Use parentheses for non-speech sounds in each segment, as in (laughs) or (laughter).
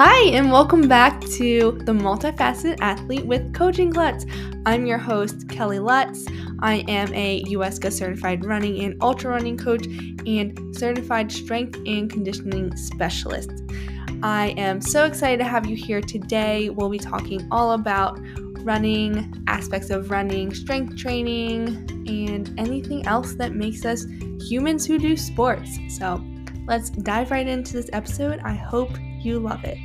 Hi, and welcome back to the Multifaceted Athlete with Coaching Klutz. I'm your host, Kelly Lutz. I am a UESCA certified running and ultra running coach and certified strength and conditioning specialist. I am so excited to have you here today. We'll be talking all about running, aspects of running, strength training, and anything else that makes us humans who do sports. So let's dive right into this episode. I hope you love it.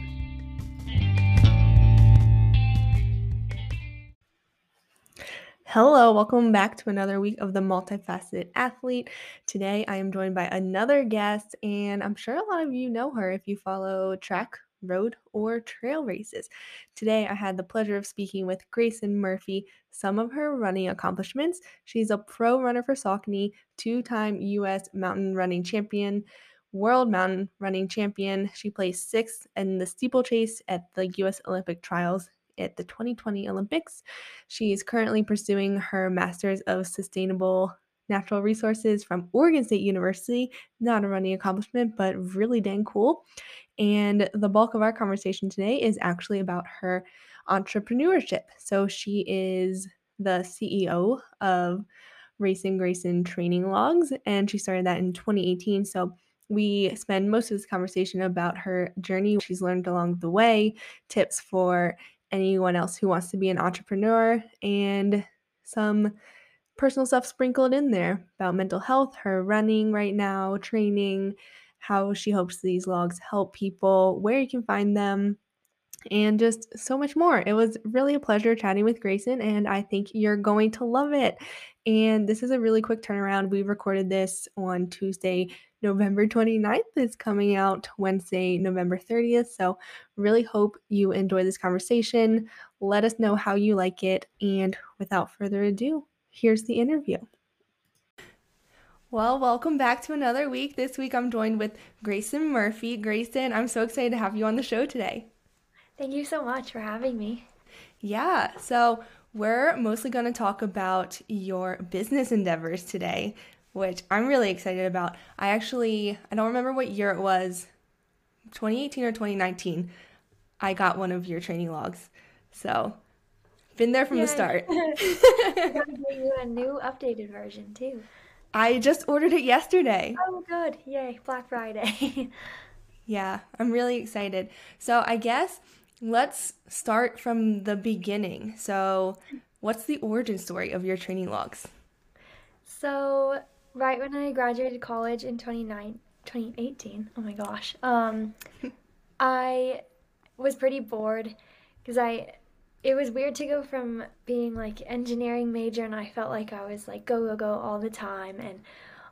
Hello, welcome back to another week of the Multifaceted Athlete. Today I am joined by another guest, and I'm sure a lot of you know her if you follow track, road, or trail races. Today I had the pleasure of speaking with Grayson Murphy, some of her running accomplishments. She's a pro runner for Saucony, two time U.S. mountain running champion world mountain running champion. She placed sixth in the steeplechase at the U.S. Olympic trials at the 2020 Olympics. She is currently pursuing her Master's of Sustainable Natural Resources from Oregon State University. Not a running accomplishment, but really dang cool. And the bulk of our conversation today is actually about her entrepreneurship. So she is the CEO of Racin' Grayson Training Logs, and she started that in 2018. So we spend most of this conversation about her journey she's learned along the way, tips for anyone else who wants to be an entrepreneur, and some personal stuff sprinkled in there about mental health, her running right now, training, how she hopes these logs help people, where you can find them, and just so much more. It was really a pleasure chatting with Grayson, and I think you're going to love it. And this is a really quick turnaround. We recorded this on Tuesday, November 29th. It's coming out Wednesday, November 30th. So, really hope you enjoy this conversation. Let us know how you like it. And without further ado, here's the interview. Well, welcome back to another week. This week I'm joined with Grayson Murphy. Grayson, I'm so excited to have you on the show today. Thank you so much for having me. Yeah, so we're mostly going to talk about your business endeavors today, which I'm really excited about. I actually, I don't remember what year it was, 2018 or 2019. I got one of your training logs. So, been there from Yay. the start. (laughs) (laughs) You a new updated version too. I just ordered it yesterday. Oh, good. Yay, Black Friday. (laughs) yeah, I'm really excited. So, I guess let's start from the beginning. So, what's the origin story of your training logs? So, right when I graduated college in 29, 2018, oh my gosh, um, (laughs) I was pretty bored because I it was weird to go from being like engineering major and I felt like I was like go go go all the time and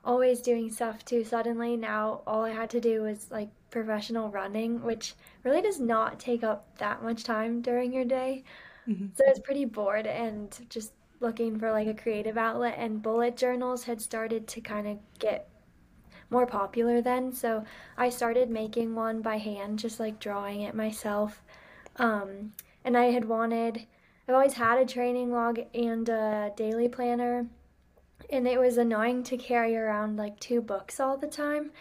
always doing stuff too suddenly now all I had to do was like professional running, which really does not take up that much time during your day. Mm-hmm. So I was pretty bored and just looking for like a creative outlet and bullet journals had started to kind of get more popular then. So I started making one by hand, just like drawing it myself. Um, and I had wanted, I've always had a training log and a daily planner and it was annoying to carry around like two books all the time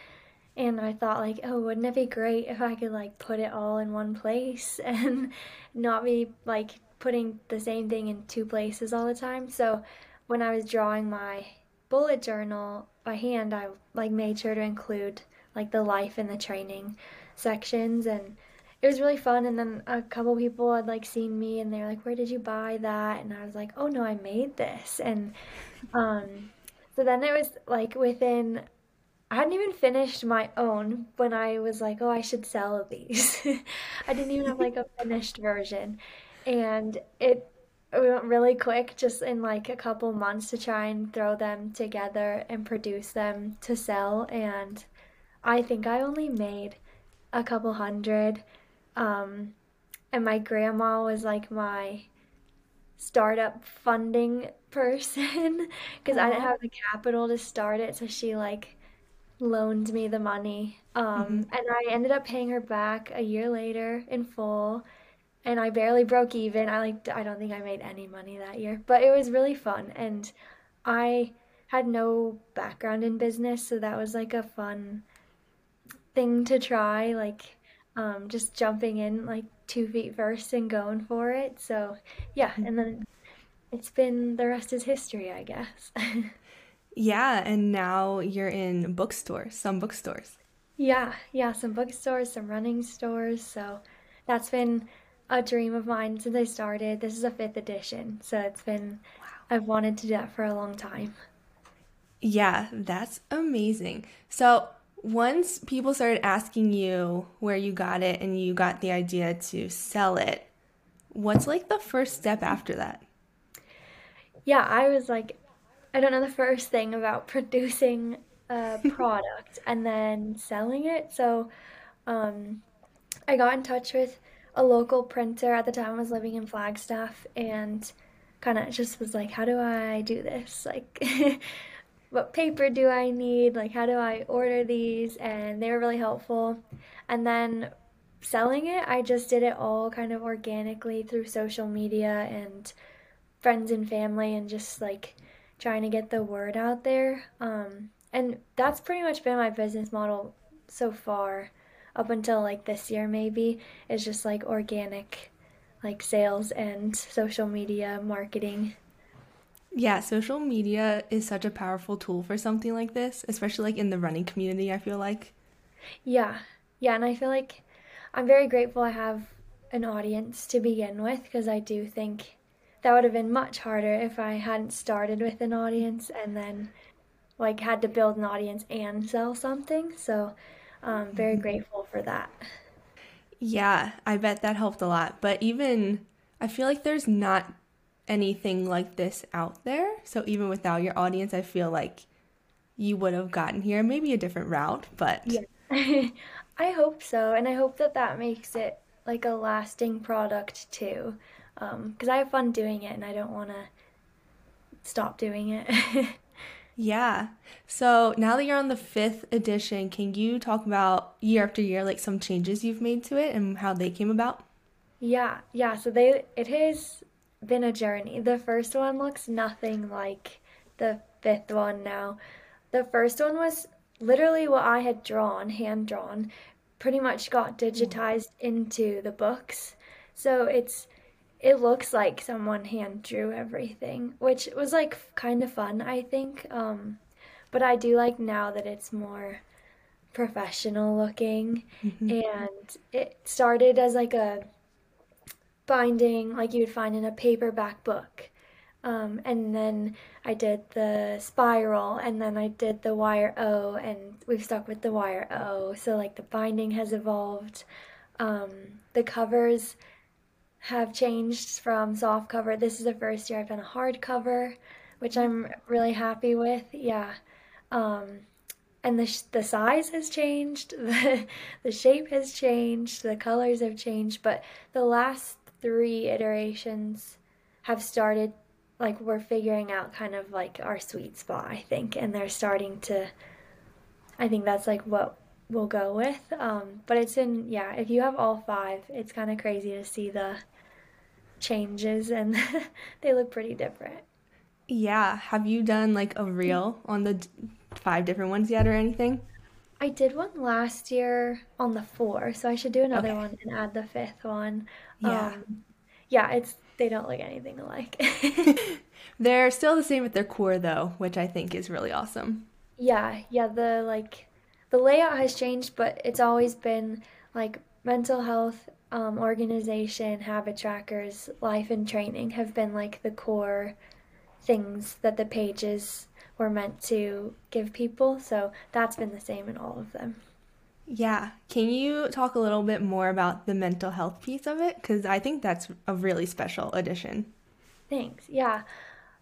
and I thought like, oh, wouldn't it be great if I could like put it all in one place (laughs) and not be like putting the same thing in two places all the time. So when I was drawing my bullet journal by hand, I like made sure to include like the life and the training sections and it was really fun and then a couple people had like seen me and they were like where did you buy that? And i was like oh no i made this. And (laughs) um so then it was like within i hadn't even finished my own when i was like oh i should sell these. (laughs) I didn't even have like a (laughs) finished version. And it it went really quick just in like a couple months to try and throw them together and produce them to sell. And i think i only made a couple hundred um, and my grandma was like my startup funding person (laughs) because I didn't have the capital to start it. So she like loaned me the money. Um, mm-hmm. And I ended up paying her back a year later in full. And I barely broke even. I like I don't think I made any money that year, but it was really fun. And I had no background in business, so that was like a fun thing to try. Like um, just jumping in like two feet first and going for it. So yeah, and then it's been the rest is history, I guess. (laughs) Yeah, and now you're in bookstores, some bookstores. Yeah, yeah, some bookstores, some running stores. So that's been a dream of mine since I started. This is a fifth edition, so it's been I've wanted to do that for a long time. Yeah, that's amazing. So, once people started asking you where you got it and you got the idea to sell it, what's like the first step after that? Yeah, I was like, I don't know the first thing about producing a (laughs) product and then selling it. So, um, I got in touch with a local printer at the time I was living in Flagstaff and kind of just was like, how do I do this? (laughs) Like, what paper do I need? Like, how do I order these? And they were really helpful. And then selling it, I just did it all kind of organically through social media and friends and family and just like trying to get the word out there. Um, and that's pretty much been my business model so far, up until like this year, maybe, is just like organic, like sales and social media marketing. Yeah, social media is such a powerful tool for something like this, especially like in the running community, I feel like. Yeah, yeah, and I feel like I'm very grateful I have an audience to begin with because I do think that would have been much harder if I hadn't started with an audience and then like had to build an audience and sell something. So, um, very grateful for that. Yeah, I bet that helped a lot. But even I feel like there's not anything like this out there. So even without your audience, I feel like you would have gotten here, maybe a different route, but Yeah. (laughs) I hope so, and I hope that that makes it like a lasting product too. Um, because I have fun doing it and I don't want to stop doing it. (laughs) yeah. So now that you're on the fifth edition, can you talk about year after year, like some changes you've made to it and how they came about? Yeah, yeah. So they it has been a journey. The first one looks nothing like the fifth one now. The first one was literally what I had drawn, hand drawn, pretty much got digitized into the books. So it's it looks like someone hand drew everything, which was like kind of fun, I think. Um, but I do like now that it's more professional looking hmm and it started as like a binding like you would find in a paperback book. Um, and then I did the spiral, and then I did the wire O, and we've stuck with the wire O. So like the binding has evolved. Um, the covers have changed from soft cover. This is the first year I've done a hard cover, which I'm really happy with. Yeah. Um, and the sh the size has changed, (laughs) the the shape has changed, the colors have changed, but the last three iterations have started like we're figuring out kind of like our sweet spot, I think, and they're starting to I think that's like what we'll go with. Um, but it's in yeah, if you have all five, it's kind of crazy to see the changes and (laughs) they look pretty different. Yeah. Have you done like a reel on the five different ones yet or anything? I did one last year on the four, so I should do another Okay. one and add the fifth one. Yeah. Um, yeah, it's they don't look anything alike. (laughs) (laughs) They're still the same at their core though, which I think is really awesome. Yeah, yeah, the like the layout has changed, but it's always been like mental health, um, organization, habit trackers, life and training have been like the core things that the pages were meant to give people. So that's been the same in all of them. Yeah. Can you talk a little bit more about the mental health piece of it? Because I think that's a really special addition. Thanks. Yeah.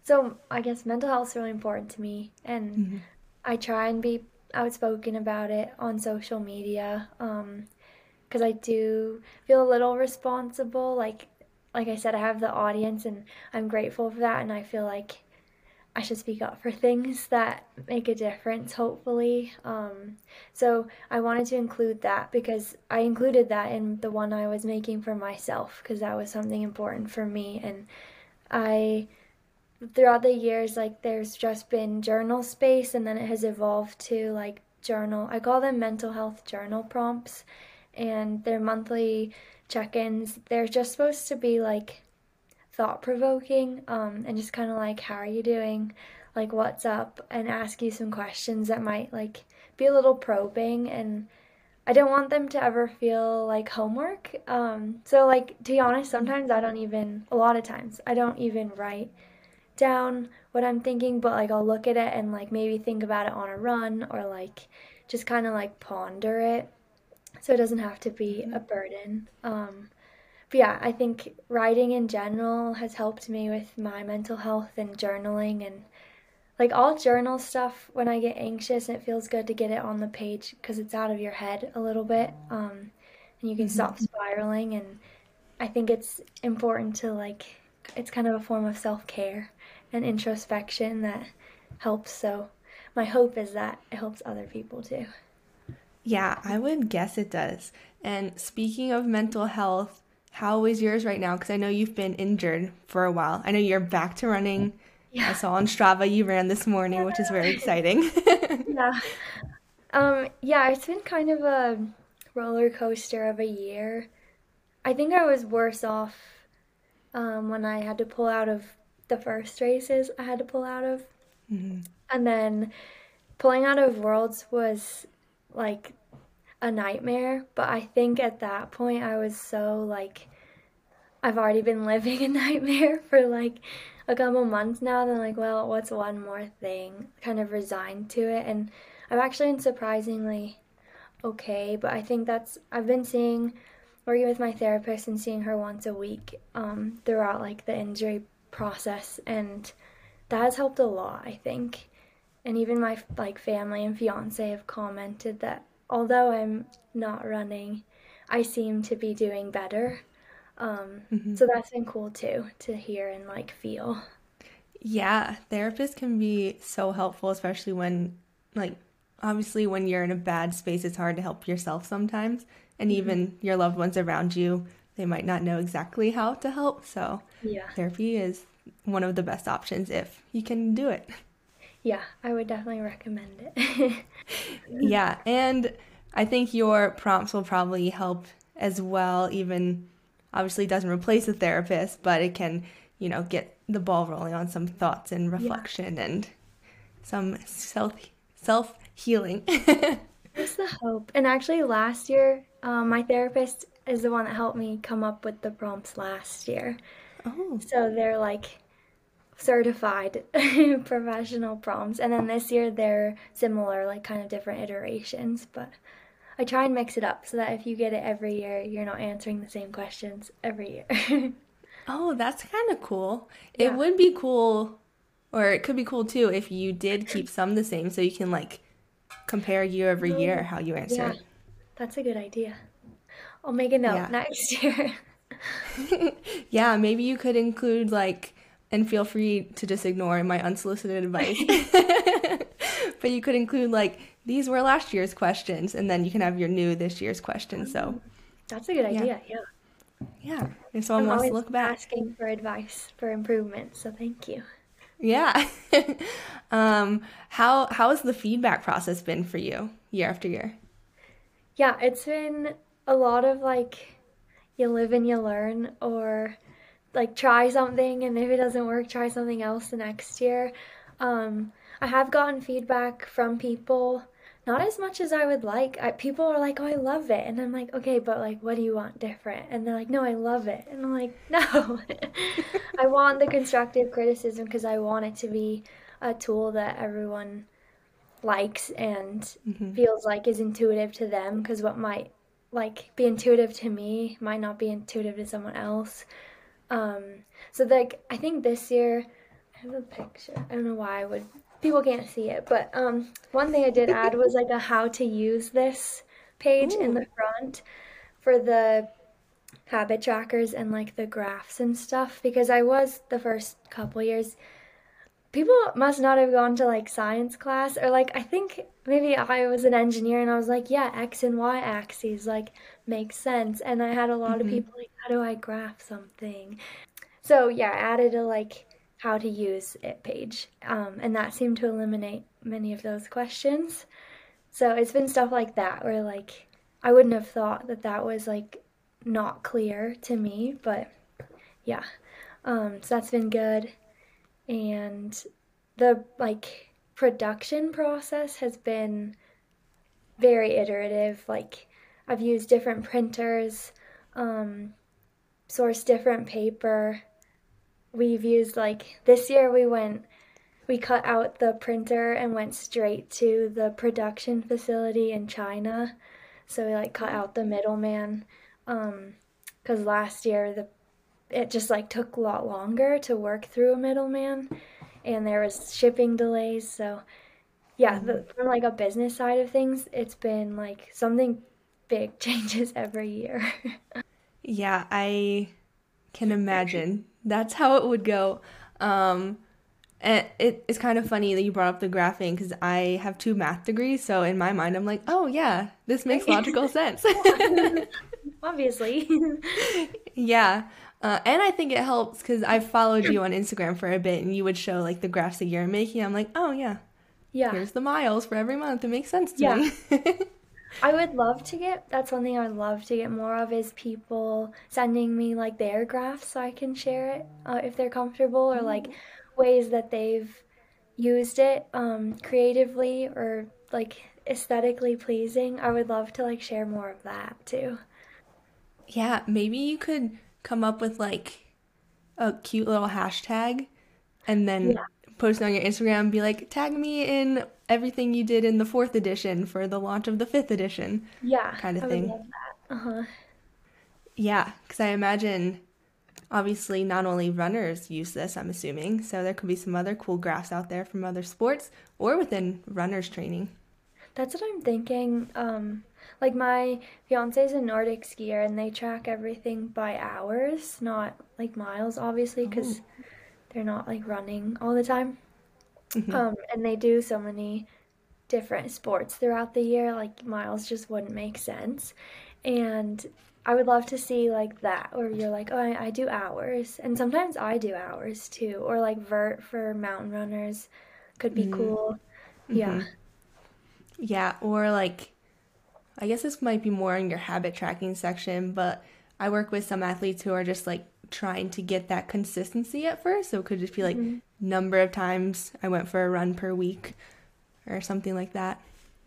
So I guess mental health is really important to me, and Mhm. I try and be outspoken about it on social media. Um, because I do feel a little responsible. Like like I said, I have the audience, and I'm grateful for that, and I feel like I should speak up for things that make a difference, hopefully. Um, so I wanted to include that because I included that in the one I was making for myself because that was something important for me, and I throughout the years like there's just been journal space and then it has evolved to like journal I call them mental health journal prompts. And their monthly check-ins, they're just supposed to be like thought-provoking um, and just kind of like, how are you doing? Like, what's up? And ask you some questions that might like be a little probing and I don't want them to ever feel like homework. Um, so, like, to be honest, sometimes I don't even, a lot of times, I don't even write down what I'm thinking, but like I'll look at it and like maybe think about it on a run or like just kind of like ponder it so it doesn't have to be a burden. Um, but yeah, I think writing in general has helped me with my mental health and journaling and like all journal stuff when I get anxious, it feels good to get it on the page because it's out of your head a little bit. Um, and you can mm-hmm. stop spiraling. And I think it's important to like, it's kind of a form of self care and introspection that helps. So my hope is that it helps other people too. Yeah, I would guess it does. And speaking of mental health, how is yours right now? Because I know you've been injured for a while. I know you're back to running. Yeah. I saw on Strava you ran this morning, which is very exciting. (laughs) yeah. Um, yeah, it's been kind of a roller coaster of a year. I think I was worse off um, when I had to pull out of the first races I had to pull out of. Mm-hmm. And then pulling out of Worlds was like a nightmare. But I think at that point I was so like, I've already been (laughs) living a nightmare for like a couple months now. Then, like, well, what's one more thing? Kind of resigned to it. And I've actually been surprisingly okay. But I think that's, I've been seeing, working with my therapist and seeing her once a week um, throughout like the injury process and that has helped a lot i think and even my like family and fiance have commented that although i'm not running i seem to be doing better um, mm-hmm. so that's been cool too to hear and like feel yeah therapists can be so helpful especially when like obviously when you're in a bad space it's hard to help yourself sometimes and mm-hmm. even your loved ones around you they might not know exactly how to help. So yeah. therapy is one of the best options if you can do it. Yeah, I would definitely recommend it. (laughs) yeah, and I think your prompts will probably help as well, even obviously doesn't replace a therapist, but it can, you know, get the ball rolling on some thoughts and reflection yeah. and some self self healing. (laughs) There's the hope. And actually last year, um, my therapist is the one that helped me come up with the prompts last year. Oh. So they're like certified (laughs) professional prompts. And then this year they're similar, like kind of different iterations. But I try and mix it up so that if you get it every year, you're not answering the same questions every year. (laughs) oh, that's kind of cool. Yeah. It would be cool, or it could be cool too, if you did keep some the same so you can like compare year every year mm-hmm. how you answer yeah. That's a good idea. I'll make a note yeah. next (laughs) year. yeah, maybe you could include like, and feel free to just ignore my unsolicited advice. (laughs) (laughs) but you could include like these were last year's questions, and then you can have your new this year's question. So that's a good idea. Yeah. Yeah. If someone I'm wants to look back, asking for advice for improvement. So thank you. Yeah. (laughs) um, how how has the feedback process been for you year after year? Yeah, it's been a lot of like you live and you learn or like try something and if it doesn't work try something else the next year. Um, i have gotten feedback from people not as much as i would like. I, people are like oh i love it. And i'm like okay but like what do you want different? And they're like no i love it. And i'm like (laughs) no. I want the constructive criticism because i want it to be a tool that everyone likes and mm-hmm. feels like is intuitive to them because what might like be intuitive to me might not be intuitive to someone else. Um, so like I think this year I have a picture. I don't know why I would people can't see it, but um, one thing I did add was like a how to use this page Ooh. in the front for the habit trackers and like the graphs and stuff because I was the first couple years people must not have gone to like science class or like I think maybe I was an engineer and I was like, yeah, X and Y axes like make sense. And I had a lot mm-hmm. of people like, how do I graph something? So yeah, I added a like how to use it page. Um, and that seemed to eliminate many of those questions. So it's been stuff like that where like I wouldn't have thought that that was like not clear to me, but yeah. Um, so that's been good. And the like production process has been very iterative. Like I've used different printers, um, sourced different paper. We've used like this year we went we cut out the printer and went straight to the production facility in China. So we like cut out the middleman. Um, because last year the it just like took a lot longer to work through a middleman and there was shipping delays. So yeah, the, from like a business side of things, it's been like something big (laughs) changes every year. Yeah, I can (laughs) imagine. That's how it would go. Um, and it, it's kind of funny that you brought up the graphing because I have two math degrees. So in my mind, I'm like, oh, yeah, this makes logical (laughs) sense. Obviously. Yeah. Uh, and I think it helps because I've followed you on Instagram for a bit and you would show like the graphs that you're making. I'm like, oh, yeah, Yeah. here's the miles for every month. It makes sense to Yeah. me. (laughs) I would love to get, that's one thing I would love to get more of is people sending me like their graphs so I can share it uh, if they're comfortable or like ways that they've used it um, creatively or like aesthetically pleasing. I would love to like share more of that too. Yeah, maybe you could come up with like a cute little hashtag and then Yeah. post it on your Instagram and be like, tag me in everything you did in the fourth edition for the launch of the fifth edition Yeah, kind of I thing. Uh-huh. Yeah, because I imagine obviously not only runners use this, I'm assuming, so there could be some other cool graphs out there from other sports or within runners training. That's what I'm thinking. Um, like my fiance is a Nordic skier and they track everything by hours, not like miles, obviously, Oh. because they're not like running all the time. hmm Um, and they do so many different sports throughout the year, like miles just wouldn't make sense. And I would love to see like that, where you're like, oh, I, I do hours. And sometimes I do hours too, or like vert for mountain runners could be cool. hmm Yeah. Yeah, or like I guess this might be more in your habit tracking section, but I work with some athletes who are just like trying to get that consistency at first. So it could just be like hmm number of times I went for a run per week or something like that.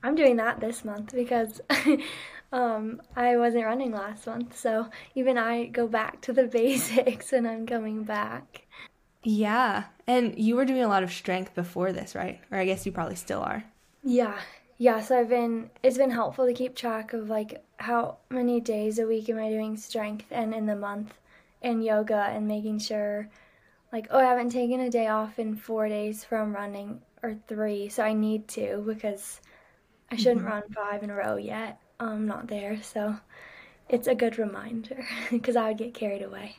I'm doing that this month because (laughs) um, I wasn't running last month. So even I go back to the (laughs) basics and I'm coming back. Yeah, and you were doing a lot of strength before this, right? Or I guess you probably still are. Yeah. Yeah, so I've been it's been helpful to keep track of like how many days a week am I doing strength and in the month and yoga and making sure like oh I haven't taken a day off in 4 days from running or 3, so I need to because I shouldn't hmm run 5 in a row yet. I'm not there. So it's a good reminder (laughs) because I would get carried away.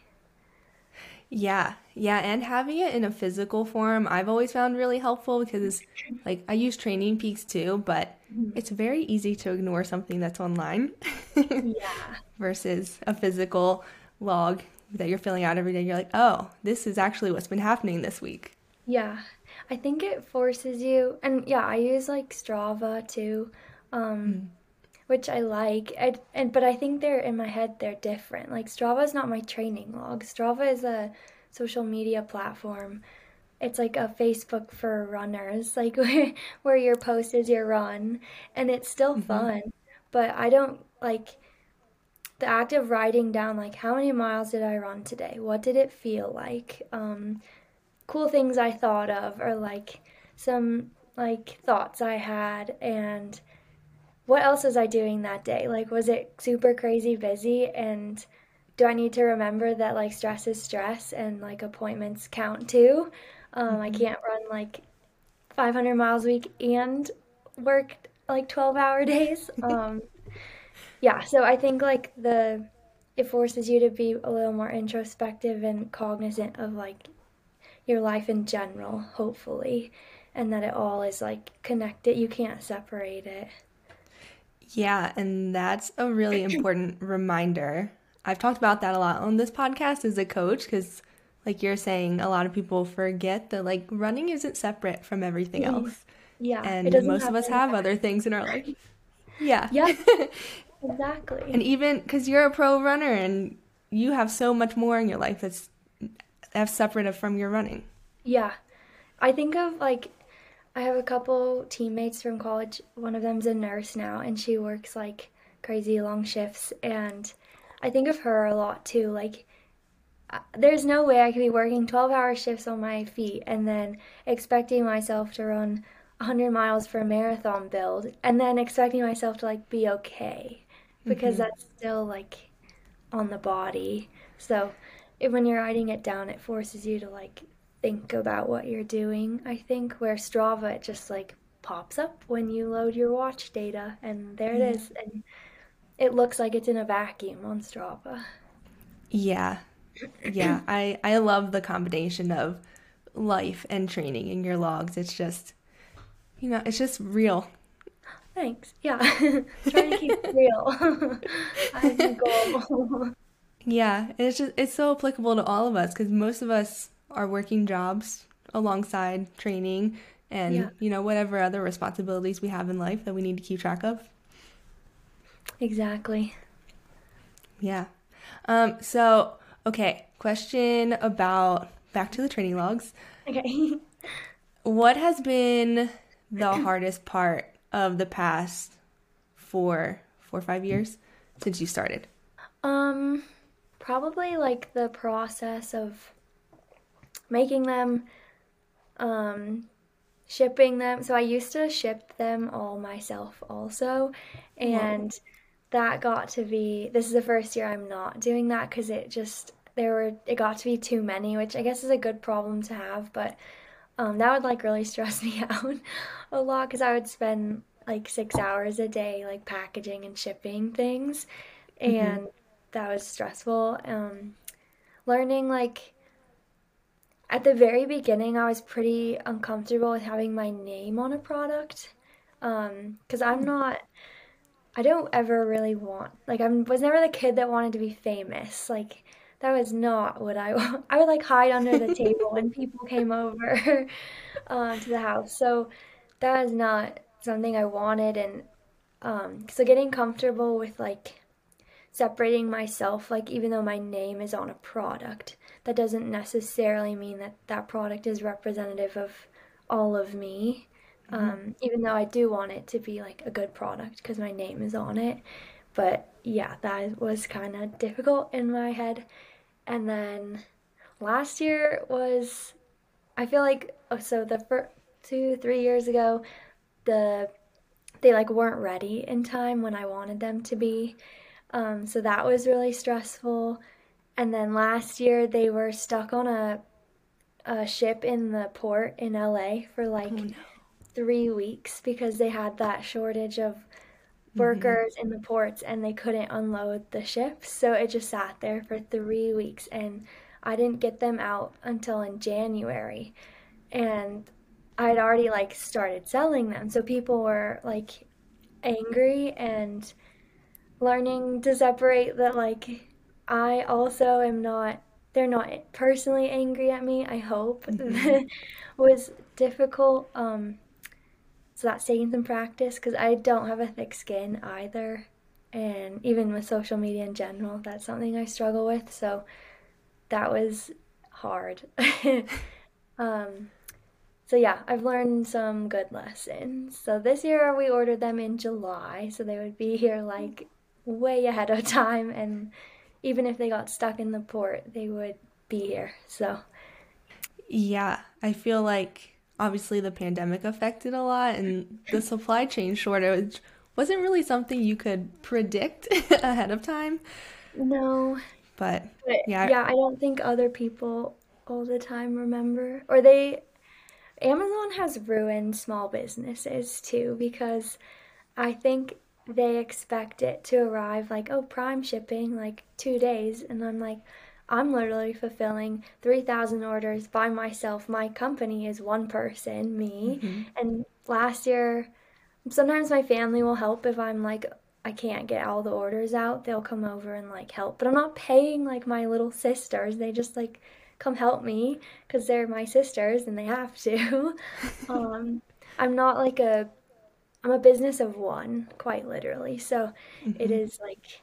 Yeah, yeah, and having it in a physical form, I've always found really helpful because like I use Training Peaks too, but Mhm. it's very easy to ignore something that's online Yeah. (laughs) versus a physical log that you're filling out every day. You're like, oh, this is actually what's been happening this week. Yeah. I think it forces you, and yeah, I use like Strava too. Um, Mm. Which I like. And, and but I think they're in my head they're different. Like Strava is not my training log. Strava is a social media platform. It's like a Facebook for runners, (laughs) like where, where your post is your run, and it's still hmm fun. But I don't like the act of writing down like how many miles did I run today? What did it feel like? Um, cool things I thought of, or like some like thoughts I had, and what else was I doing that day? Like, was it super crazy busy? And do I need to remember that like stress is stress and like appointments count too? Um, I hmm can't run like 500 miles a week and work like 12 hour (laughs) days. Um, yeah, so I think like the it forces you to be a little more introspective and cognizant of like your life in general, hopefully, and that it all is like connected. You can't separate it. Yeah, and that's a really (clears throat) important reminder. I've talked about that a lot on this podcast as a coach because, like you're saying, a lot of people forget that like running isn't separate from everything Mhm. else. Yeah, And most of us have other things in our life. (laughs) Yeah. Yeah, (laughs) Exactly. And even because you're a pro runner and you have so much more in your life that's that's separate from your running. Yeah. I think of like I have a couple teammates from college. One of them's a nurse now, and she works like crazy long shifts. And I think of her a lot too. Like, uh, there's no way I could be working 12 hour shifts on my feet and then expecting myself to run 100 miles for a marathon build and then expecting myself to like be okay because hmm that's still like on the body. So, when you're writing it down, it forces you to like think about what you're doing. I think where Strava it just like pops up when you load your watch data and there it Yeah. is and it looks like it's in a vacuum on Strava. Yeah. Yeah. (clears throat) I I love the combination of life and training in your logs. It's just, you know, it's just real. Thanks. Yeah. (laughs) Trying to keep it (laughs) real. (laughs) I my goal. Yeah, it's just it's so applicable to all of us because most of us are working jobs alongside training Yeah, and, you know, whatever other responsibilities we have in life that we need to keep track of. exactly. Yeah. Um, so, okay, question about back to the training logs. Okay. (laughs) What has been the hardest part of the past four, four or five years since you started? Um, probably like the process of making them, um, shipping them. So I used to ship them all myself also, and that got to be, this is the first year I'm not doing that because it just, there were, it got to be too many, which I guess is a good problem to have, but um, that would like really (laughs) stress me out a lot because I would spend like six hours a day like packaging and shipping things, hmm and that was stressful. Um, learning like at the very beginning, I was pretty uncomfortable with having my name on a product. Um, because I'm not, I don't ever really want, like, I was never the kid that wanted to be famous. Like, that was not what I (laughs) want. I would like hide under the table when (laughs) people came over uh, (laughs) to the house. So that was not something I wanted. And um, so getting comfortable with like separating myself, like even though my name is on a product, that doesn't necessarily mean that that product is representative of all of me. hmm Um, even though I do want it to be like a good product because my name is on it. But yeah, that was kind of difficult in my head. And then last year was, I feel like, oh, so the first two, three years ago, the they like weren't ready in time when I wanted them to be. Um, so that was really stressful. And then last year they were stuck on a, a ship in the port in LA for Oh like no. three weeks because they had that shortage of hmm workers in the ports and they couldn't unload the ship. So it just sat there for three weeks and I didn't get them out until in January. And I'd already like started selling them. So people were like angry and learning to separate that like I also am not they're not personally angry at me, I hope, (laughs) hmm was difficult. Um, so that's taking some practice because I don't have a thick skin either. And even with social media in general, that's something I struggle with. So that was hard. (laughs) um, so yeah, I've learned some good lessons. So this year we ordered them in July, so they would be here like way ahead of (laughs) time. And even if they got stuck in the port, they would be here. So Yeah, I feel like obviously the pandemic affected a lot, and the supply chain shortage wasn't really something you could predict (laughs) ahead of time. no, But but yeah, yeah, I don't think other people all the time remember. Or they, Amazon has ruined small businesses too because I think they expect it to arrive like, oh, Prime shipping, like two days. And I'm like, I'm literally fulfilling 3,000 orders by myself. My company is one person, me. hmm And last year, sometimes my family will help if I'm like, I can't get all the orders out. They'll come over and like help. But I'm not paying like my little sisters. They just like come help me because they're my sisters and they have to. (laughs) Um, I'm not like a I'm a business of one, quite literally. So it hmm is like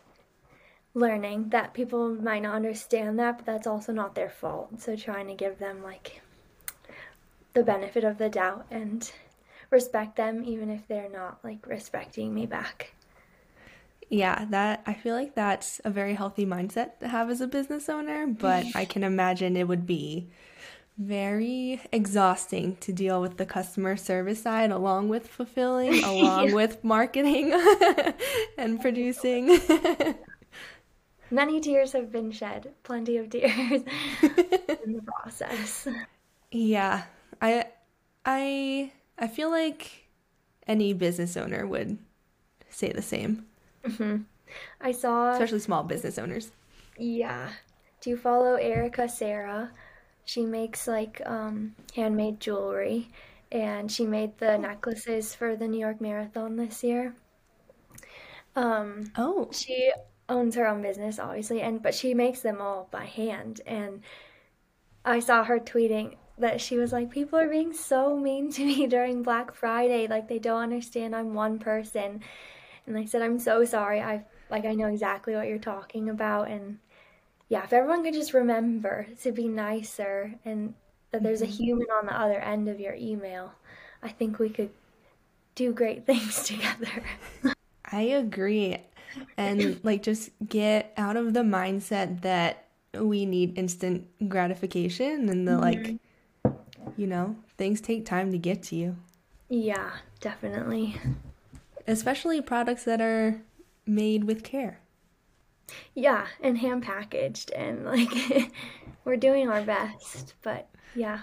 learning that people might not understand that, but that's also not their fault. So trying to give them like the benefit of the doubt and respect them even if they're not like respecting me back. Yeah, that I feel like that's a very healthy mindset to have as a business owner, but I (laughs) can imagine it would be very exhausting to deal with the customer service side along with fulfilling, (laughs) along yeah. with marketing (laughs) and producing. (laughs) Many tears have been shed, plenty of tears in the process. Yeah, I I I feel like any business owner would say the same, Mhm. I saw, especially small business owners. yeah. Do you follow Erica Sarah? She makes like um, handmade jewelry and she made the Oh. necklaces for the New York Marathon this year. Um, Oh. she owns her own business, obviously, and but she makes them all by hand. And I saw her tweeting that she was like, "People are being so mean to me (laughs) during Black Friday. Like they don't understand I'm one person." And I said, "I'm so sorry. I like I know exactly what you're talking about." And yeah, if everyone could just remember to be nicer and that there's a Mhm. human on the other end of your email, I think we could do great (laughs) things together. I agree. And like just get out of the mindset that we need instant gratification and the like, Mhm. you know, things take time to get to you, Yeah, definitely. especially products that are made with care. Yeah, and hand packaged and like (laughs) we're doing our best, but yeah.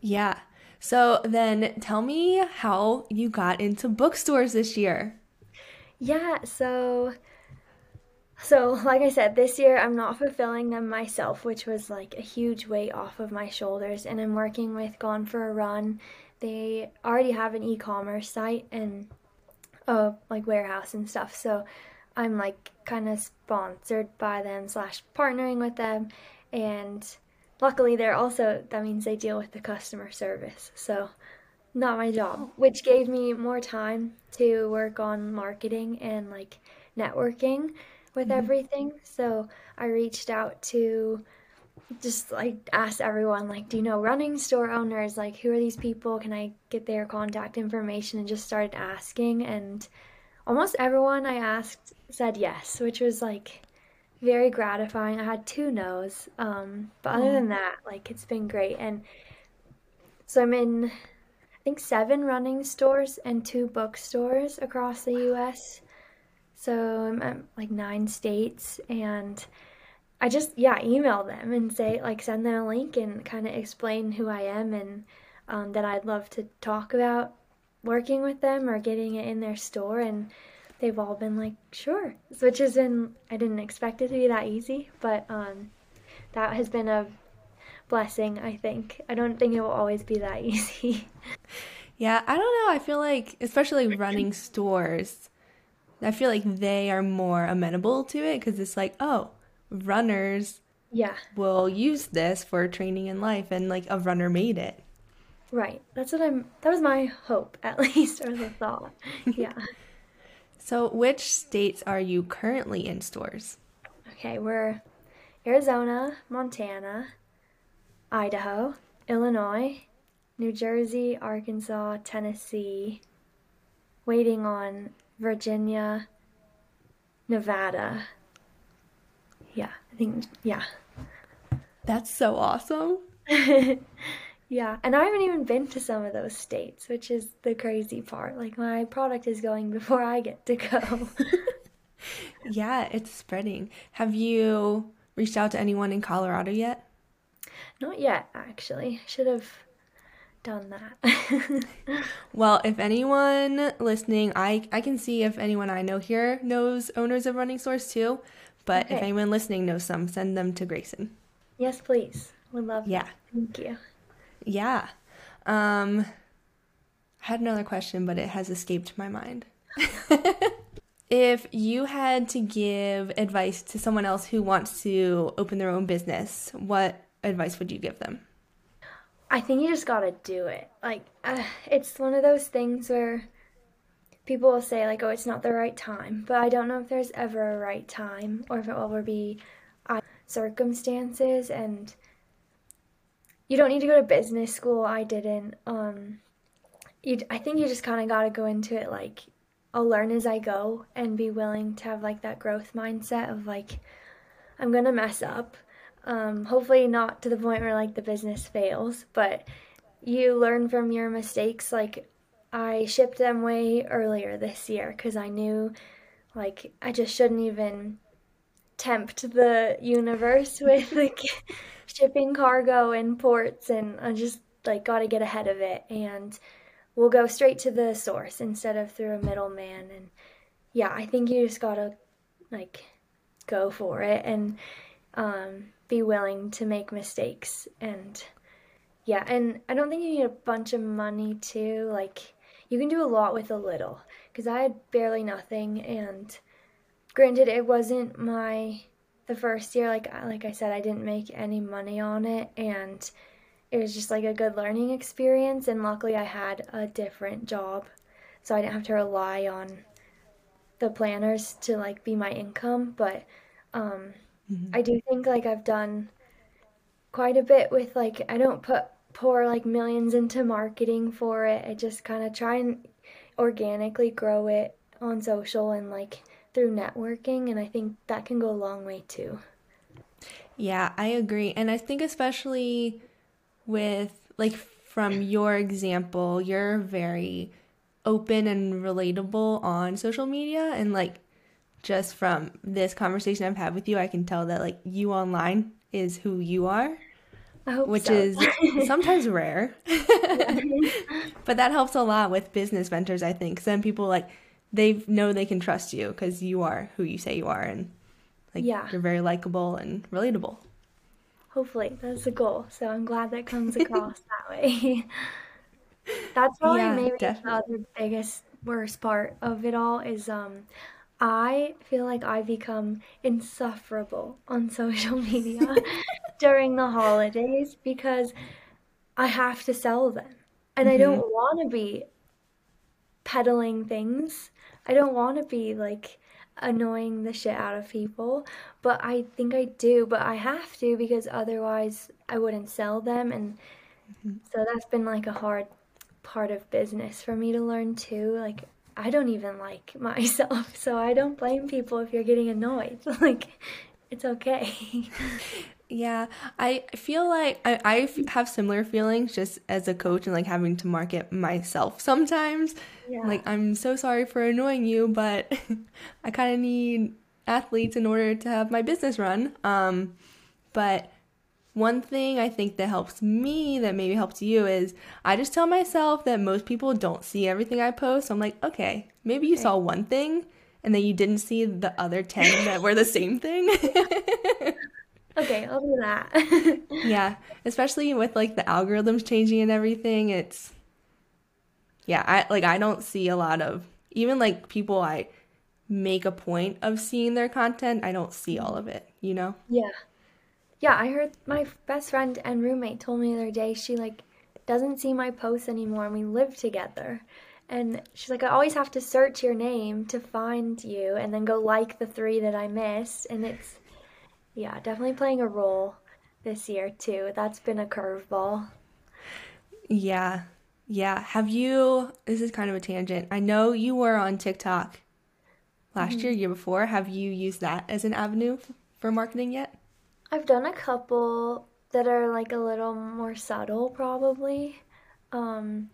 Yeah. So then tell me how you got into bookstores this year. Yeah, so so like I said, this year I'm not fulfilling them myself, which was like a huge weight off of my shoulders, and I'm working with Gone for a Run. They already have an e-commerce site and a like warehouse and stuff, so I'm like kind of sponsored by them slash partnering with them, and luckily they're also that means they deal with the customer service. So not my job, Oh. which gave me more time to work on marketing and like networking with Mhm. everything. So I reached out to just like ask everyone like do you know running store owners like who are these people can i get their contact information and just started asking and almost everyone i asked said yes which was like very gratifying. I had two no's um, but other than that like it's been great. And so i'm in i think seven running stores and two bookstores across the us so i'm at like nine states and I just, yeah, email them and say, like, send them a link and kind of explain who I am and um, that I'd love to talk about working with them or getting it in their store. And they've all been like, sure, which has been, I didn't expect it to be that easy, but um, that has been a blessing, I think. I don't think it will always be that (laughs) easy. Yeah, I don't know. I feel like, especially running (clears throat) stores, I feel like they are more amenable to it because it's like, oh, runners Yeah, will use this for training in life, and like a runner made it. Right. That's what I'm, that was my hope, at (laughs) least, or the thought. (laughs) Yeah. So, which states are you currently in stores? Okay, we're Arizona, Montana, Idaho, Illinois, New Jersey, Arkansas, Tennessee, waiting on Virginia, Nevada. Yeah, I think, yeah. That's so awesome. (laughs) Yeah, and I haven't even been to some of those states, which is the crazy part. Like, my product is going (laughs) before I get to go. (laughs) Yeah, it's spreading. Have you reached out to anyone in Colorado yet? Not yet, actually. Should have done that. (laughs) Well, if anyone listening, I I can see if anyone I know here knows owners of running stores too. But if anyone listening knows some, send them to Grayson. Yes, please. Would love Yeah. that. Thank you. Yeah. Um, I had another question, but it has escaped my mind. (laughs) If you had to give advice to someone else who wants to open their own business, what advice would you give them? I think you just gotta do it. Like, uh, it's one of those things where people will say, like, oh, it's not the right time. But I don't know if there's ever a right time or if it will ever be uh, circumstances. And you don't need to go to business school. I didn't. Um, you, I think you just kind of gotta go into it like, I'll learn as I go and be willing to have like that growth mindset of like, I'm gonna mess up um, hopefully not to the point where like the business fails, but you learn from your mistakes. Like I shipped them way earlier this year because I knew like I just shouldn't even tempt the universe (laughs) with like shipping cargo and ports and I just like got to get ahead of it and we'll go straight to the source instead of through a middleman and yeah, I think you just got to like go for it and um be willing to make mistakes and yeah and i don't think you need a bunch of money too like you can do a lot with a little because i had barely nothing and granted it wasn't my the first year like like i said i didn't make any money on it and it was just like a good learning experience and luckily i had a different job so i didn't have to rely on the planners to like be my income but um Mhm. I do think like I've done quite a bit with like I don't put pour like millions into marketing for it. I just kind of try and organically grow it on social and like through networking and I think that can go a long way too. Yeah, I agree. And I think especially with like from your example, you're very open and relatable on social media and like just from this conversation I've had with you, I can tell that like you online is who you are, I hope which so. is (laughs) sometimes rare. (laughs) But that helps a lot with business ventures, I think. Some people like they know they can trust you because you are who you say you are and like Yeah, you're very likable and relatable. hopefully that's the goal. So I'm glad that comes (laughs) across that way. (laughs) That's probably Yeah, maybe the definitely. other biggest worst part of it all is um I feel like I become insufferable on (laughs) social media during the holidays because I have to sell them. And I don't want to be peddling things. I don't want to be like annoying the shit out of people, but I think I do, but I have to because otherwise I wouldn't sell them. And mm-hmm. so that's been like a hard part of business for me to learn too. Like, I don't even like (laughs) myself, so I don't blame people if you're getting annoyed. (laughs) Like, it's okay. (laughs) Yeah, I feel like I have similar feelings just as a coach and like having to market myself sometimes. Yeah. Like, I'm so sorry for annoying you, but (laughs) I kind of need athletes in order to have my business run. Um, but one thing I think that helps me, that maybe helps you, is I just tell myself that most people don't see everything I post. So I'm like, okay, maybe you Okay. saw one thing and then you didn't see the other 10 that were the same thing. (laughs) Okay, I'll do that. Yeah, especially with like the algorithms changing and everything, it's yeah, I like I don't see a lot of even like people I make a point of seeing their content, I don't see all of it, you know? Yeah. Yeah, I heard my best friend and roommate told me the other day she like doesn't see my posts anymore and we live together. And she's like, I always have to search your name to find you and then go like the three that I missed. And it's, yeah, definitely playing a role this year too. That's been a curveball. Yeah. Yeah. Have you, this is kind of a tangent. I know you were on TikTok last year, Mhm. year before. Have you used that as an avenue for marketing yet? I've done a couple that are like a little more subtle, probably. Um,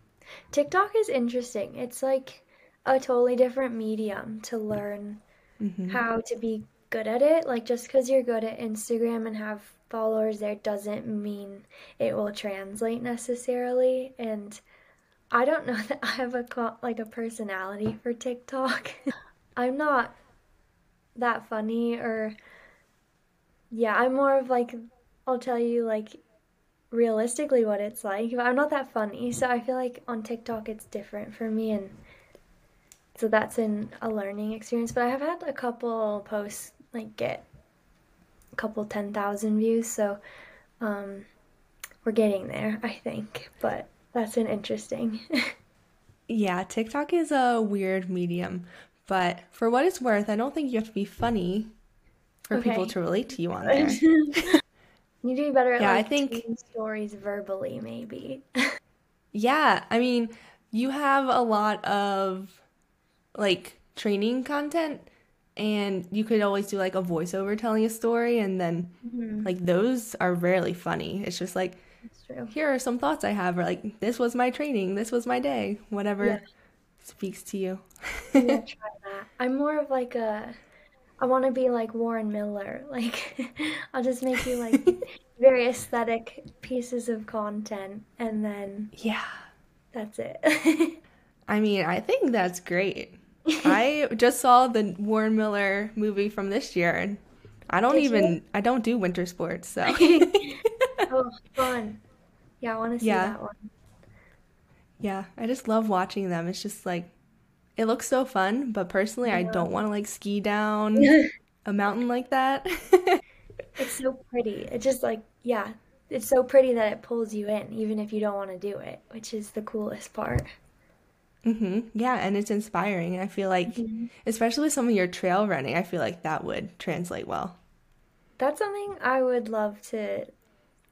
TikTok is interesting. It's like a totally different medium to learn Mm-hmm. how to be good at it. Like just because you're good at Instagram and have followers there doesn't mean it will translate necessarily. And I don't know (laughs) that I have a like a personality for TikTok. (laughs) I'm not that funny or yeah, I'm more of like I'll tell you like realistically what it's like, but I'm not that funny. So I feel like on TikTok it's different for me and so that's in a learning experience. But I have had a couple posts like get a couple 10,000 views, so um we're getting there, I think. But that's an interesting. (laughs) Yeah, TikTok is a weird medium, but for what it's worth, I don't think you have to be funny for people to relate to you on there. (laughs) You do better at Yeah, I think, stories verbally, maybe. yeah, I mean, you have a lot of like training content, and you could always do like a voiceover telling a story, and then hmm like those are rarely funny. It's just like, true. here are some thoughts I have, or like, this was my training, this was my day, Yeah, whatever speaks to you. maybe I'll (laughs) try that. I'm more of like a, I want to be like Warren Miller. (laughs) Like, I'll just make you like (laughs) very aesthetic pieces of content, and then Yeah. that's it. (laughs) I mean, I think that's great. I just saw the Warren Miller movie from this year, and I don't Did you? even I don't do winter sports, so Oh, fun. Yeah, I want to see yeah, that one. yeah. I just love watching them. It's just like it looks so fun, but personally, I don't want to like ski down (laughs) a mountain like that. (laughs) It's so pretty. It just like, yeah, it's so pretty that it pulls you in, even if you don't want to do it, which is the coolest part. hmm Yeah, and it's inspiring. I feel like, Mhm. especially with some of your trail running, I feel like that would translate well. That's something I would love to,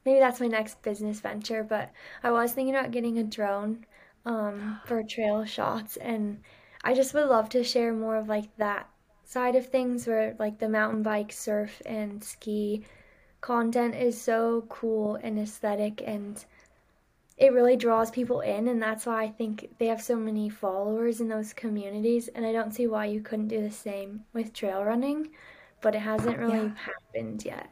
maybe that's my next business venture, but I was thinking about getting a drone um, for trail shots, and I just would love to share more of like that side of things where like the mountain bike, surf, and ski content is so cool and aesthetic and it really draws people in and that's why I think they have so many followers in those communities and I don't see why you couldn't do the same with trail running, but it hasn't really Yeah. happened yet.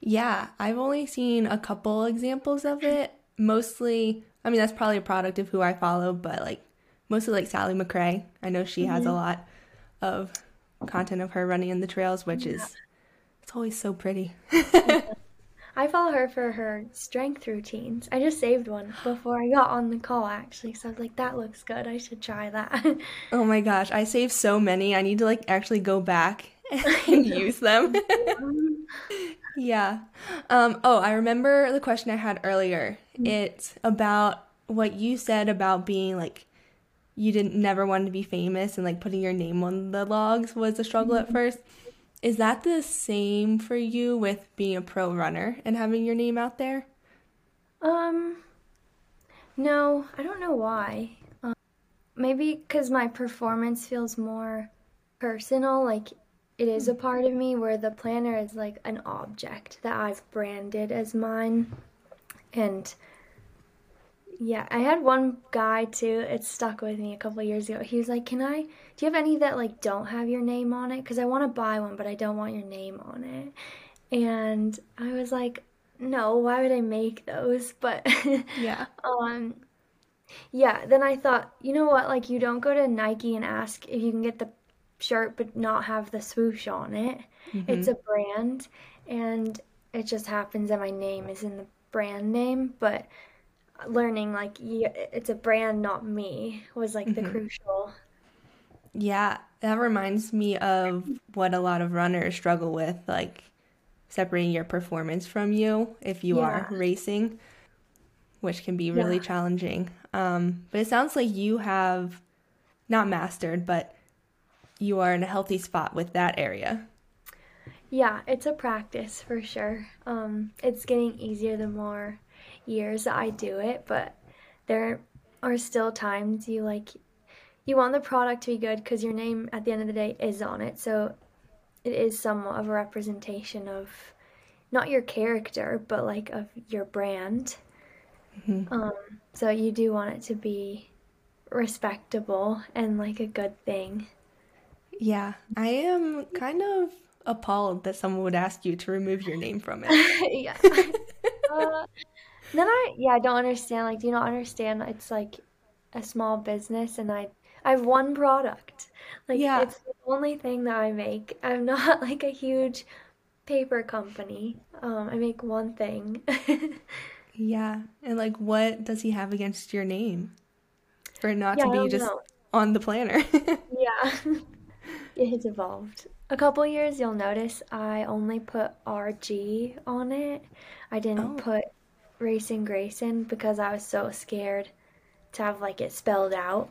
Yeah, I've only seen a couple examples of it. Mostly, I mean, that's probably a product of who I follow, but like mostly like Sally McRae. I know she has a hmm lot of content of her running in the trails, which Yeah. is it's always so pretty. (laughs) I follow her for her strength routines. I just saved one before I got on the call actually, so I was like, that looks good. I should try that. (laughs) Oh my gosh, I saved so many. I need to like actually go back (laughs) and use them. Yeah. Um, oh, I remember the question I had earlier. mm, It's about what you said about being like you didn't never wanted to be famous and like putting your name on the logs was a struggle at mhm. first. Is that the same for you with being a pro runner and having your name out there? Um, no, I don't know why. Um, Maybe because my performance feels more personal, like it is a part of me, where the planner is like an object that I've branded as mine. And yeah, I had one guy too, it stuck with me a couple years ago. He was like, Can I, do you have any that like don't have your name on it? Because I want to buy one, but I don't want your name on it. And I was like, No, why would I make those? (laughs) But Yeah. um, yeah, then I thought, you know what? Like, you don't go to Nike and ask if you can get the shirt but not have the swoosh on it. hmm It's a brand, and it just happens that my name is in the brand name. But learning, like, yeah, it's a brand, not me, was like the hmm crucial. Yeah, that reminds me of what a lot of runners struggle with, like separating your performance from you if you are racing, which can be really yeah, challenging. Um, but it sounds like you have not mastered, but you are in a healthy spot with that area. yeah, it's a practice for sure. Um, it's getting easier the more years that I do it, but there are still times you like you want the product to be good because your name at the end of the day is on it. So it is somewhat of a representation of not your character, but like of your brand. hmm Um, so you do want it to be respectable and like a good thing. Yeah, I am kind of appalled that someone would ask you to remove your name from it. (laughs) Yeah. (laughs) Uh, then I yeah, I don't understand. Like, do you not understand? It's like a small business, and I I have one product. Like, Yeah, it's the only thing that I make. I'm (laughs) not like a huge paper company. Um, I make one thing. yeah. And like, what does he have against your name for it not Yeah, to I be don't just know. on the planner? (laughs) Yeah. (laughs) It has evolved. A couple years, you'll notice I only put RG on it. I didn't Oh, put Racin' Grayson because I was so scared to have like it spelled out.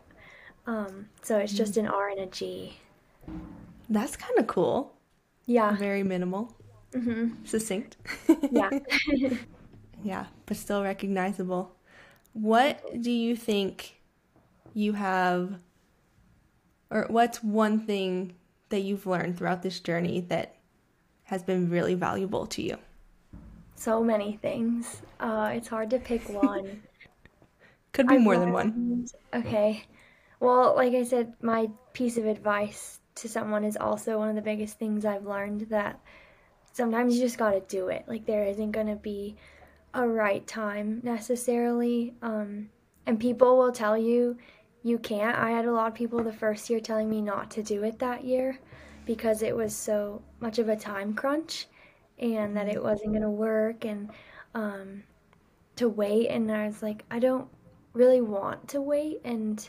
Um, so it's just an R and a G. That's kind of cool. Yeah. Very minimal, Mm hmm succinct. (laughs) Yeah. (laughs) Yeah, but still recognizable. What do you think you have, or what's one thing that you've learned throughout this journey that has been really valuable to you? So many things. Uh, it's hard to pick (laughs) one. Could be I've more than one. okay. Well, like I said, my piece of advice to someone is also one of the biggest things I've learned that sometimes you just gotta do it. Like there isn't gonna be a right time necessarily. Um, and people will tell you you can't. I had a lot of people the first year telling me not to do it that year because it was so much of a time crunch and that it wasn't going to work and um, to wait. And I was like, I don't really want to wait. And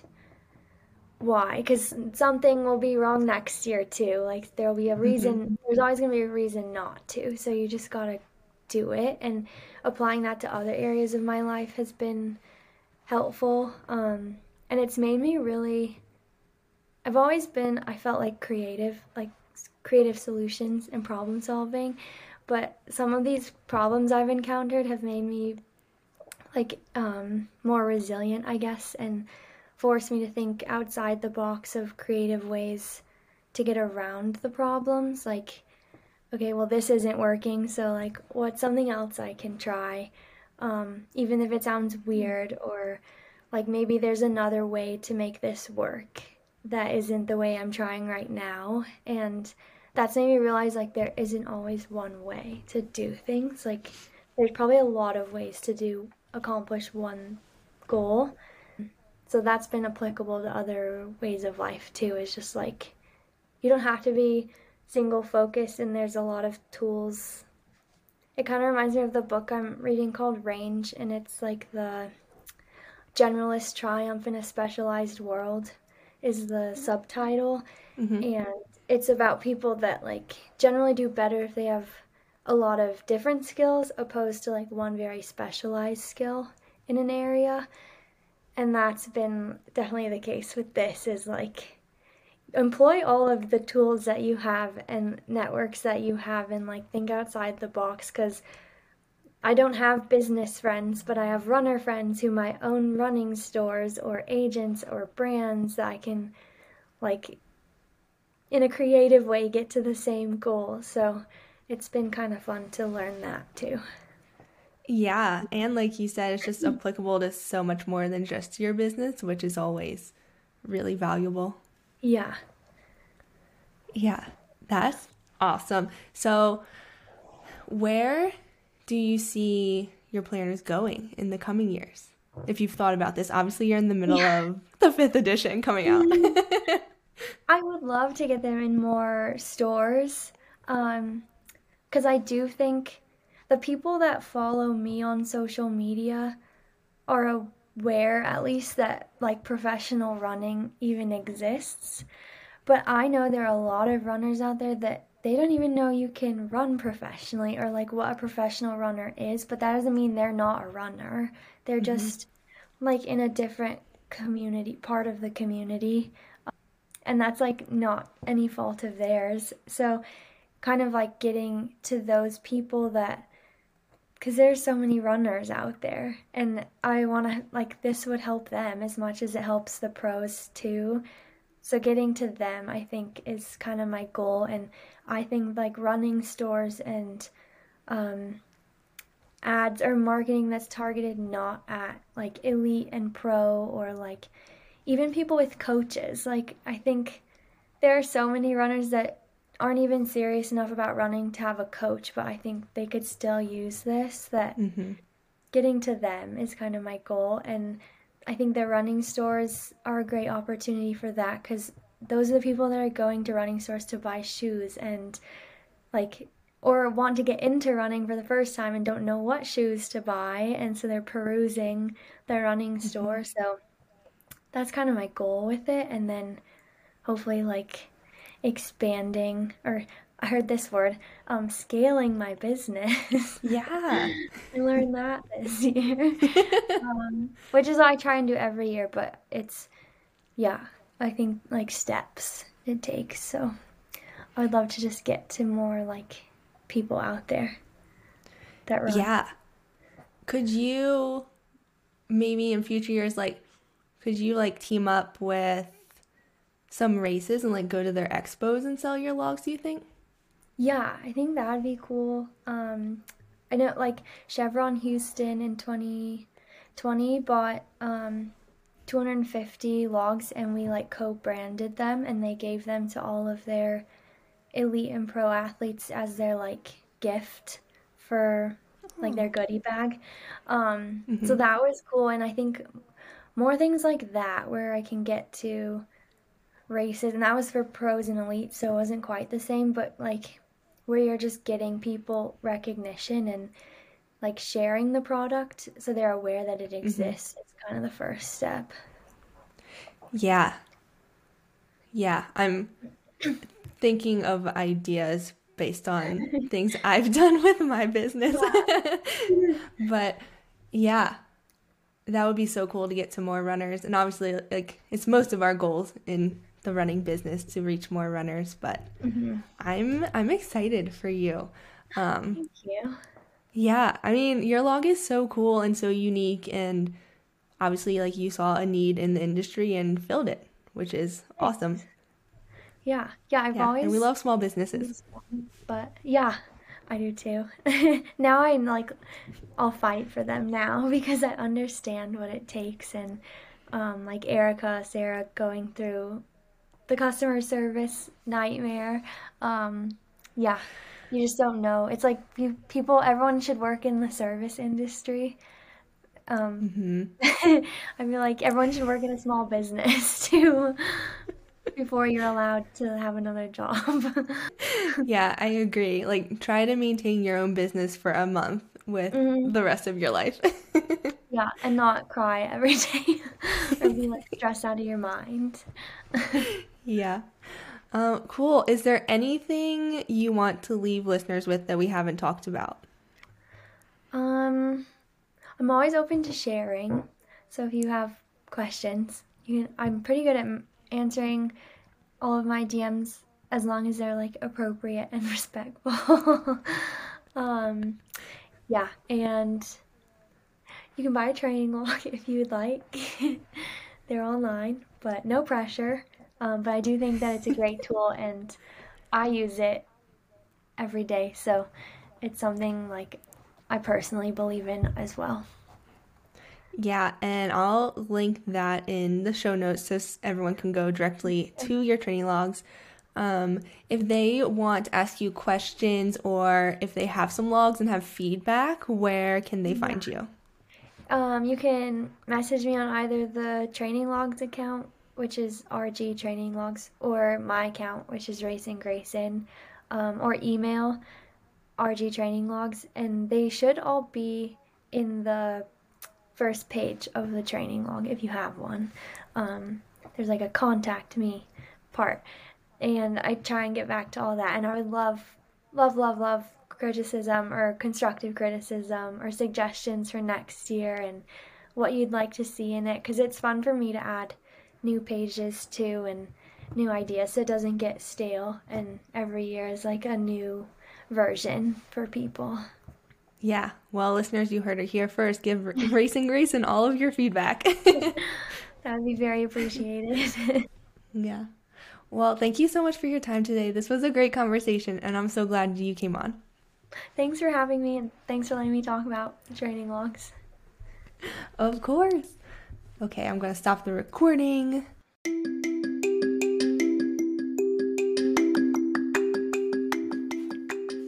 why? Because something will be wrong next year too. Like there'll be a reason, there's always going to be a reason not to. So you just got to do it. And applying that to other areas of my life has been helpful. Um, and it's made me really, I've always been, I felt like creative, like creative solutions and problem solving. But some of these problems I've encountered have made me like um, more resilient, I guess, and forced me to think outside the box of creative ways to get around the problems. Like, okay, well, this isn't working, so like, what's something else I can try? Um, even if it sounds weird, or like maybe there's another way to make this work that isn't the way I'm trying right now. And that's made me realize like there isn't always one way to do things. Like, there's probably a lot of ways to do accomplish one goal. So that's been applicable to other ways of life too. Is just like you don't have to be single focused and there's a lot of tools. It kind of reminds me of the book I'm reading called Range and it's like the generalist triumph in a specialized world is the subtitle hmm and it's about people that like generally do better if they have a lot of different skills opposed to like one very specialized skill in an area. And that's been definitely the case with this is like employ all of the tools that you have and networks that you have and like think outside the box because I don't have business friends, but I have runner friends who might own running stores or agents or brands that I can like in a creative way get to the same goal. So it's been kind of fun to learn that too. Yeah, and like you said, it's just (clears throat) applicable to so much more than just your business, which is always really valuable. Yeah. Yeah, that's awesome. So, where do you see your planners going in the coming years? If you've thought about this, obviously you're in the middle Yeah. of the fifth edition coming out. Mm-hmm. (laughs) I would love to get them in more stores. Um, because I do think the people that follow me on social media are aware, at least, that like professional running even exists. But I know there are a lot of runners out there that they don't even know you can run professionally or like what a professional runner is, but that doesn't mean they're not a runner. They're hmm just like in a different community, part of the community and that's like not any fault of theirs. So, kind of like getting to those people that, because there's so many runners out there, and I want to, like, this would help them as much as it helps the pros too. So, getting to them, I think, is kind of my goal. And I think like running stores and um, ads or marketing that's targeted not at like elite and pro or like even people with coaches. Like, I think there are so many runners that aren't even serious enough about running to have a coach, but I think they could still use this. That hmm getting to them is kind of my goal. And I think the running stores are a great opportunity for that because those are the people that are going to running stores to buy shoes and like or want to get into running for the first time and don't know what shoes to buy and so they're perusing the running hmm store so that's kind of my goal with it and then hopefully like expanding or I heard this word, um, scaling my business. (laughs) Yeah. I learned that this year, (laughs) um, which is what I try and do every year, but it's, yeah, I think like steps it takes. So I would love to just get to more like people out there that run. Yeah. Could you maybe in future years like could you like team up with some races and like go to their expos and sell your logs, do you think? Yeah, I think that would be cool. Um, I know like Chevron Houston in 2020 bought um 250 logs and we like co-branded them and they gave them to all of their elite and pro athletes as their like gift for like their goodie bag. Um, so hmm that was cool and I think more things like that where I can get to races and that was for pros and elite so it wasn't quite the same but like where you're just getting people recognition and like sharing the product so they're aware that it hmm exists. It's kind of the first step. Yeah. Yeah. I'm (clears throat) thinking of ideas based on (laughs) things I've done with my business. Yeah. (laughs) But yeah, that would be so cool to get to more runners. And obviously, like, it's most of our goals in the running business to reach more runners, but hmm I'm I'm excited for you. Um, Thank you. yeah, I mean, your log is so cool and so unique, and obviously, like, you saw a need in the industry and filled it, which is awesome. Yeah, yeah, I've Yeah, and we love small businesses. but yeah, I do too. (laughs) Now I'm like, I'll fight for them now (laughs) because I understand what it takes and um, like Erica, Sarah going through the customer service nightmare. Um, yeah, you just don't know. It's like you, people, everyone should work in the service industry. Um, hmm (laughs) I feel like everyone should work in a small business too before you're allowed to have another job. (laughs) Yeah, I agree. Like, try to maintain your own business for a month with hmm the rest of your life. (laughs) Yeah, and not cry every day (laughs) or be like stressed out of your mind. Yeah. Um, cool. Is there anything you want to leave listeners with that we haven't talked about? Um, I'm always open to sharing. So if you have questions, you can, I'm pretty good at answering all of my DMs as long as they're like appropriate and (laughs) respectful. (laughs) Um, yeah, and you can buy a training log (laughs) if you would like. They're online, but no pressure. Um, but I do think that it's a great tool and I use it every day. So it's something like I personally believe in as well. Yeah, and I'll link that in the show notes so everyone can go directly to your training logs. Um, if they want to ask you questions or if they have some logs and have feedback, where can they find you? Um, you can message me on either the Training Logs account, which is RG Training Logs, or my account, which is Racin' Grayson, um, or email RG Training Logs, and they should all be in the first page of the training log if you have one. Um, there's like a contact me part, and I try and get back to all that. And I would love, love, love, love criticism or constructive criticism or suggestions for next year and what you'd like to see in it because it's fun for me to add new pages too and new ideas so it doesn't get stale and every year is like a new version for people. Yeah, well, listeners, you heard it here first. Give (laughs) Racin' Grayson all of your feedback. (laughs) That would be very appreciated. (laughs) Yeah. Well, thank you so much for your time today. This was a great conversation, and I'm so glad you came on. Thanks for having me and thanks for letting me talk about training logs. Of course. Okay, I'm going to stop the recording.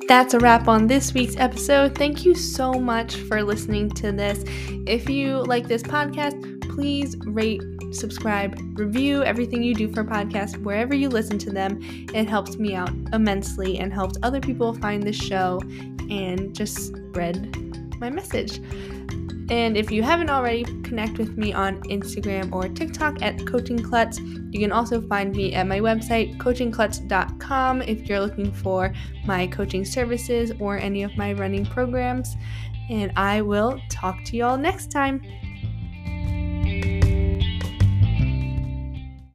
That's a wrap on this week's episode. Thank you so much for listening to this. If you like this podcast, please rate, subscribe, review everything you do for podcasts wherever you listen to them. It helps me out immensely and helps other people find this show and just spread my message. And if you haven't already, connect with me on Instagram or TikTok at Coaching Klutz. You can also find me at my website, coachingklutz.com, if you're looking for my coaching services or any of my running programs. And I will talk to you all next time.